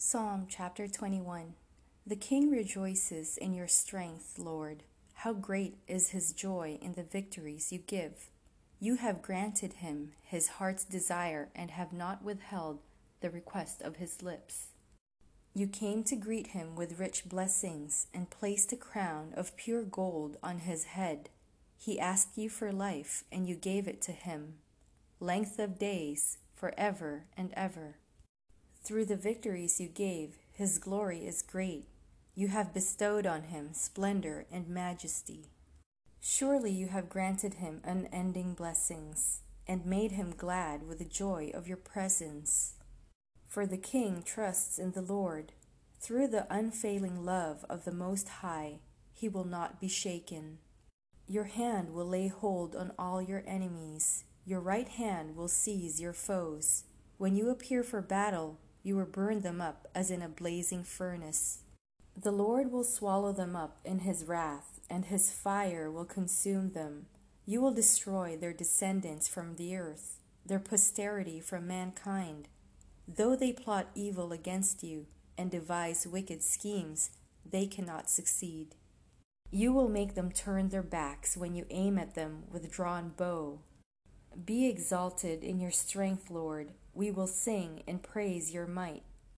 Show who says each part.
Speaker 1: Psalm chapter 21 The king rejoices in your strength, Lord. How great is his joy in the victories you give! You have granted him his heart's desire and have not withheld the request of his lips. You came to greet him with rich blessings and placed a crown of pure gold on his head. He asked you for life, and you gave it to him, length of days, forever and ever. Through the victories you gave, his glory is great. You have bestowed on him splendor and majesty. Surely you have granted him unending blessings, and made him glad with the joy of your presence. For the king trusts in the Lord. Through the unfailing love of the Most High, he will not be shaken. Your hand will lay hold on all your enemies. Your right hand will seize your foes. When you appear for battle, you will burn them up as in a blazing furnace. The Lord will swallow them up in his wrath, and his fire will consume them. You will destroy their descendants from the earth, their posterity from mankind. Though they plot evil against you and devise wicked schemes, they cannot succeed. You will make them turn their backs when you aim at them with drawn bow. Be exalted in your strength, Lord we will sing and praise your might.